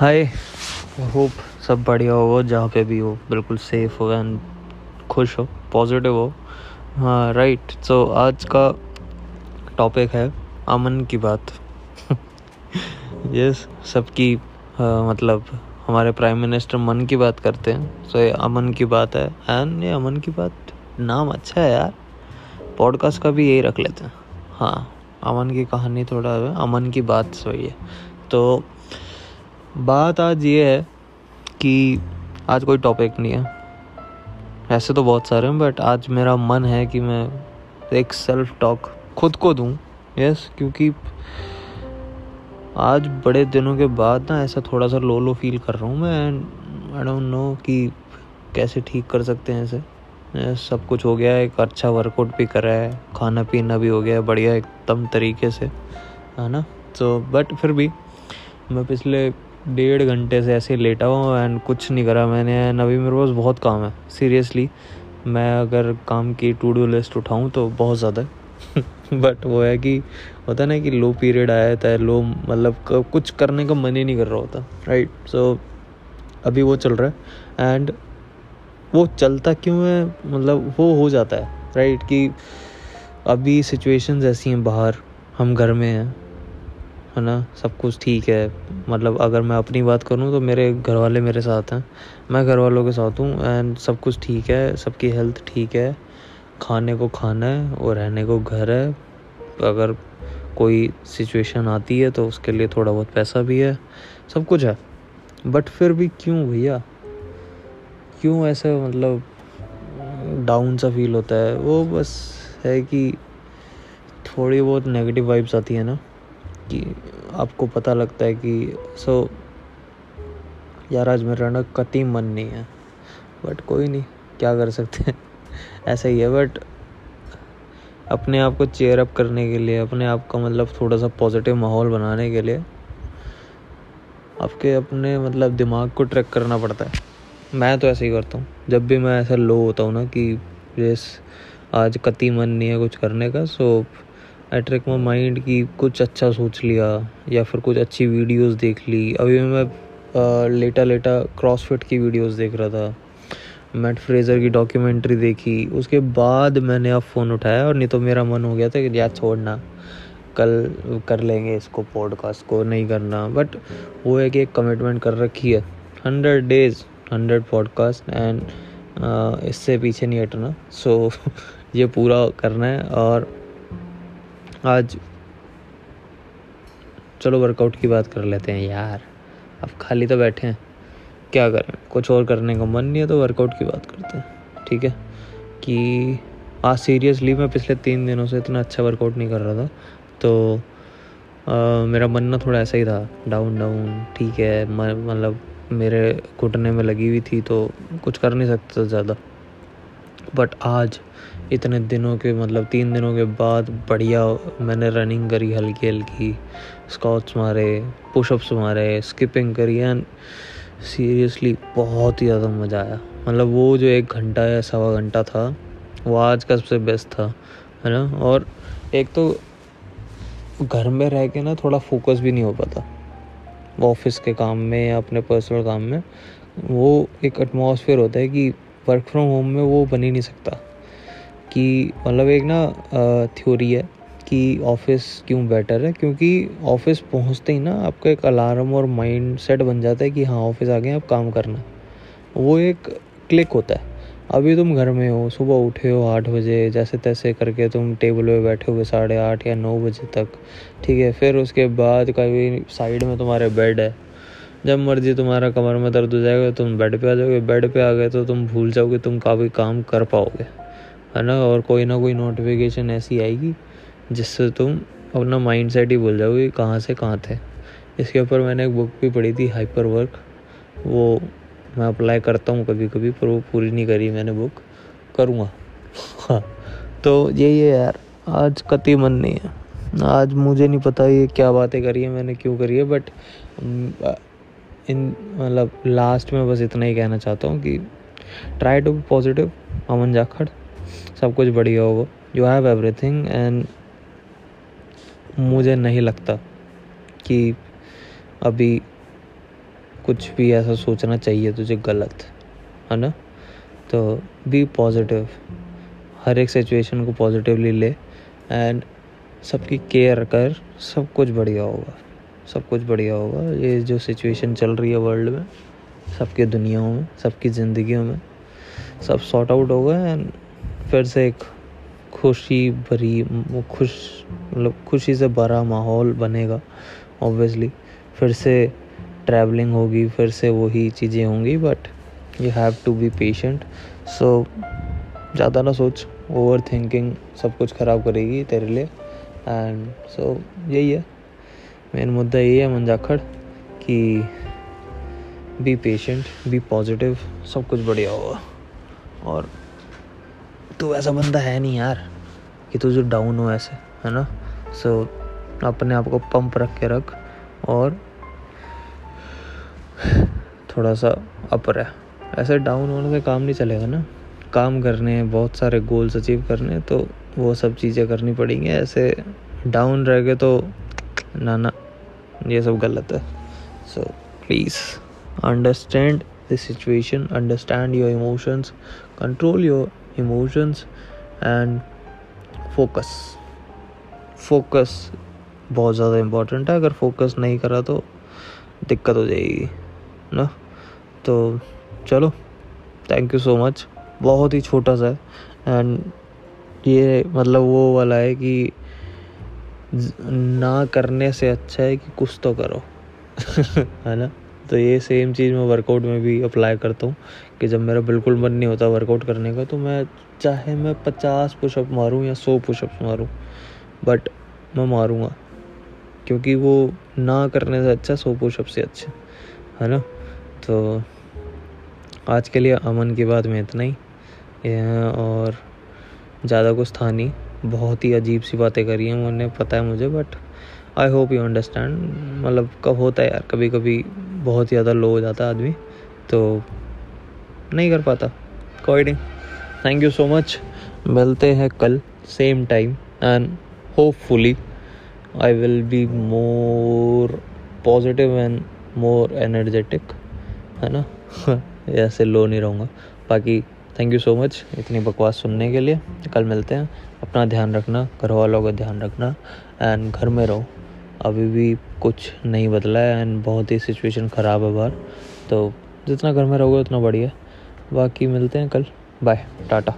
हाय। Hope सब बढ़िया हो जहाँ पे भी हो बिल्कुल सेफ़ हो एंड खुश हो पॉजिटिव हो। हाँ राइट सो आज का टॉपिक है अमन की बात। यस सबकी हाँ, मतलब हमारे प्राइम मिनिस्टर मन की बात करते हैं सो ये अमन की बात है एंड ये अमन की बात नाम अच्छा है यार। पॉडकास्ट का भी यही रख लेते हैं। हाँ अमन की कहानी थोड़ा अमन की बात सही है। तो बात आज ये है कि आज कोई टॉपिक नहीं है। ऐसे तो बहुत सारे हैं बट आज मेरा मन है कि मैं एक सेल्फ टॉक खुद को दूँ। यस क्योंकि आज बड़े दिनों के बाद ना ऐसा थोड़ा सा लो लो फील कर रहा हूँ मैं एंड आई डोंट नो कि कैसे ठीक कर सकते हैं ऐसे सब कुछ हो गया, एक अच्छा वर्कआउट भी करा है खाना पीना भी हो गया है बढ़िया एकदम तरीके से, है ना? तो बट फिर भी मैं पिछले डेढ़ घंटे से ऐसे लेटा हुआ एंड कुछ नहीं करा मैंने एंड अभी मेरे पास बहुत काम है सीरियसली मैं अगर काम की टू डू लिस्ट उठाऊँ तो बहुत ज़्यादा बट वो है कि होता ना कि लो पीरियड आया था लो मतलब कुछ करने का मन ही नहीं कर रहा होता राइट सो so, अभी वो चल रहा है एंड वो चलता क्यों है? मतलब वो हो जाता है राइट कि अभी सिचुएशंस ऐसी हैं बाहर हम घर में हैं। है ना? सब कुछ ठीक है। मतलब अगर मैं अपनी बात करूँ तो मेरे घर वाले मेरे साथ हैं। मैं घर वालों के साथ हूँ एंड सब कुछ ठीक है। सबकी हेल्थ ठीक है। खाने को खाना है और रहने को घर है। अगर कोई सिचुएशन आती है तो उसके लिए थोड़ा बहुत पैसा भी है। सब कुछ है। बट फिर भी क्यों भैया? क्यों ऐसा मतलब डाउन सा फील होता है? वो बस है कि थोड़ी बहुत नेगेटिव वाइब्स आती है ना। कि आपको पता लगता है कि सो यार आज मेरा ना कति मन नहीं है। बट कोई नहीं, क्या कर सकते हैं? ऐसा ही है बट अपने आप को चेयर अप करने के लिए, अपने आप का मतलब थोड़ा सा पॉजिटिव माहौल बनाने के लिए, आपके अपने मतलब दिमाग को ट्रैक करना पड़ता है। मैं तो ऐसे ही करता हूँ। जब भी मैं ऐसा लो होता हूँ ना कि जैस आज कति मन नहीं है कुछ करने का सो ट्रैक माई माइंड की कुछ अच्छा सोच लिया या फिर कुछ अच्छी वीडियोस देख ली। अभी मैं आ, लेटा लेटा क्रॉसफिट की वीडियोस देख रहा था। मैट फ्रेज़र की डॉक्यूमेंट्री देखी। उसके बाद मैंने अब फ़ोन उठाया और नहीं तो मेरा मन हो गया था कि यार छोड़ना। कल कर लेंगे इसको पॉडकास्ट को नहीं करना। बट वो है कि एक कमिटमेंट कर रखी है। Hundred days hundred podcast and इससे पीछे नहीं हटना। सो so, ये पूरा करना है और आज चलो वर्कआउट की बात कर लेते हैं यार। अब खाली तो बैठे हैं। क्या करें? कुछ और करने का मन नहीं है तो वर्कआउट की बात करते हैं। ठीक है? कि आज सीरियसली मैं पिछले तीन दिनों से इतना अच्छा वर्कआउट नहीं कर रहा था। तो आ, मेरा मन ना थोड़ा ऐसा ही था। डाउन डाउन ठीक है। मतलब मेरे घुटने में लगी हुई थी तो कुछ कर नहीं सकता ज़्यादा। बट आज इतने दिनों के मतलब तीन दिनों के बाद बढ़िया मैंने रनिंग करी हल्की हल्की स्कॉट्स मारे पुशअप्स मारे स्किपिंग करी एंड सीरियसली बहुत ही ज़्यादा मज़ा आया। मतलब वो जो एक घंटा या सवा घंटा था, वो आज का सबसे बेस्ट था, है ना? और एक तो घर में रह के ना थोड़ा फोकस भी नहीं हो पाता। ऑफ़िस के काम में या अपने पर्सनल काम में, वो एक एटमॉस्फेयर होता है कि वर्क फ्रॉम होम में वो बन ही नहीं सकता। कि मतलब एक ना थ्योरी है कि ऑफ़िस क्यों बेटर है, क्योंकि ऑफ़िस पहुँचते ही ना आपका एक अलार्म और माइंड सेट बन जाता है कि हाँ ऑफ़िस आ गए आप काम करना वो एक क्लिक होता है। अभी तुम घर में हो, सुबह उठे हो आठ बजे जैसे तैसे करके तुम टेबल पे बैठे हुए साढ़े आठ या नौ बजे तक, ठीक है? फिर उसके बाद कभी साइड में तुम्हारे बेड है। जब मर्ज़ी तुम्हारा कमर में दर्द हो जाएगा, तुम बेड पे आ जाओगे। बेड पे आ गए तो तुम भूल जाओगे तुम काफ़ी काम कर पाओगे। है ना? और कोई ना कोई नोटिफिकेशन ऐसी आएगी जिससे तुम अपना माइंड सेट ही भूल जाओगे कहाँ से कहाँ थे। इसके ऊपर मैंने एक बुक भी पढ़ी थी हाइपर वर्क वो मैं अप्लाई करता हूँ कभी कभी पर वो पूरी नहीं करी मैंने बुक करूँगा। हाँ। तो यही है यार। आज कति मन नहीं है। आज मुझे नहीं पता ये क्या बातें करी है, मैंने क्यों करी है बट इन मतलब लास्ट में बस इतना ही कहना चाहता हूँ कि try to be positive Aman Jakhar. सब कुछ बढ़िया होगा। यू हैव एवरीथिंग एंड मुझे नहीं लगता कि अभी कुछ भी ऐसा सोचना चाहिए तुझे गलत, है ना? तो बी पॉजिटिव हर एक सिचुएशन को पॉजिटिवली ले एंड सबकी केयर कर, सब कुछ बढ़िया होगा। सब कुछ बढ़िया होगा। ये जो सिचुएशन चल रही है वर्ल्ड में, सबके दुनियाओं में, सबकी ज़िंदगियों में, सब सॉर्ट आउट होगा एंड फिर से एक खुशी भरी खुश मतलब खुशी से भरा माहौल बनेगा ऑब्वियसली फिर से ट्रैवलिंग होगी फिर से वही चीज़ें होंगी but you have to be patient so ज़्यादा ना सोच ओवर थिंकिंग सब कुछ ख़राब करेगी तेरे लिए। एंड सो so, यही है। मेन मुद्दा यही है मंजाखड़ कि बी पेशेंट बी पॉजिटिव सब कुछ बढ़िया होगा। और तू ऐसा बंदा है नहीं यार कि तू जो डाउन हो ऐसे है ना? सो so, अपने आप को पंप रख के रख और थोड़ा सा अपर है ऐसे डाउन होने से काम नहीं चलेगा ना। काम करने हैं बहुत सारे गोल्स अचीव करने तो वो सब चीज़ें करनी पड़ेंगी। ऐसे डाउन रह गए तो ना ना ये सब गलत है। So please understand the situation understand your emotions control your emotions and focus focus बहुत ज़्यादा इम्पोर्टेंट है। अगर फोकस नहीं करा तो दिक्कत हो जाएगी, ना? तो चलो थैंक यू सो मच बहुत ही छोटा सा है। एंड ये मतलब वो वाला है कि ना करने से अच्छा है कि कुछ तो करो। है ना? तो ये सेम चीज़ मैं वर्कआउट में भी अप्लाई करता हूँ कि जब मेरा बिल्कुल मन नहीं होता वर्कआउट करने का तो मैं चाहे मैं पचास पुशअप मारूँ या सौ पुशअप मारूँ बट मैं मारूँगा, क्योंकि वो ना करने से अच्छा सौ पुशअप से अच्छा है ना? तो आज के लिए अमन की बात में इतना ही। और ज़्यादा कुछ था नहीं, बहुत ही अजीब सी बातें करी हैं उन्हें पता है मुझे but I hope you understand मतलब कब होता है यार कभी कभी बहुत ज़्यादा लो हो जाता है आदमी तो नहीं कर पाता। कोई नहीं। थैंक यू सो मच मिलते हैं कल same time and hopefully I will be more positive and more energetic है ना? ऐसे लो नहीं रहूँगा। बाकी थैंक यू सो मच इतनी बकवास सुनने के लिए। कल मिलते हैं। अपना ध्यान रखना, घर वालों का ध्यान रखना एंड घर में रहो। अभी भी कुछ नहीं बदला है एंड बहुत ही सिचुएशन ख़राब है बाहर। तो जितना घर में रहोगे, उतना बढ़िया। बाकी मिलते हैं कल। Bye tata.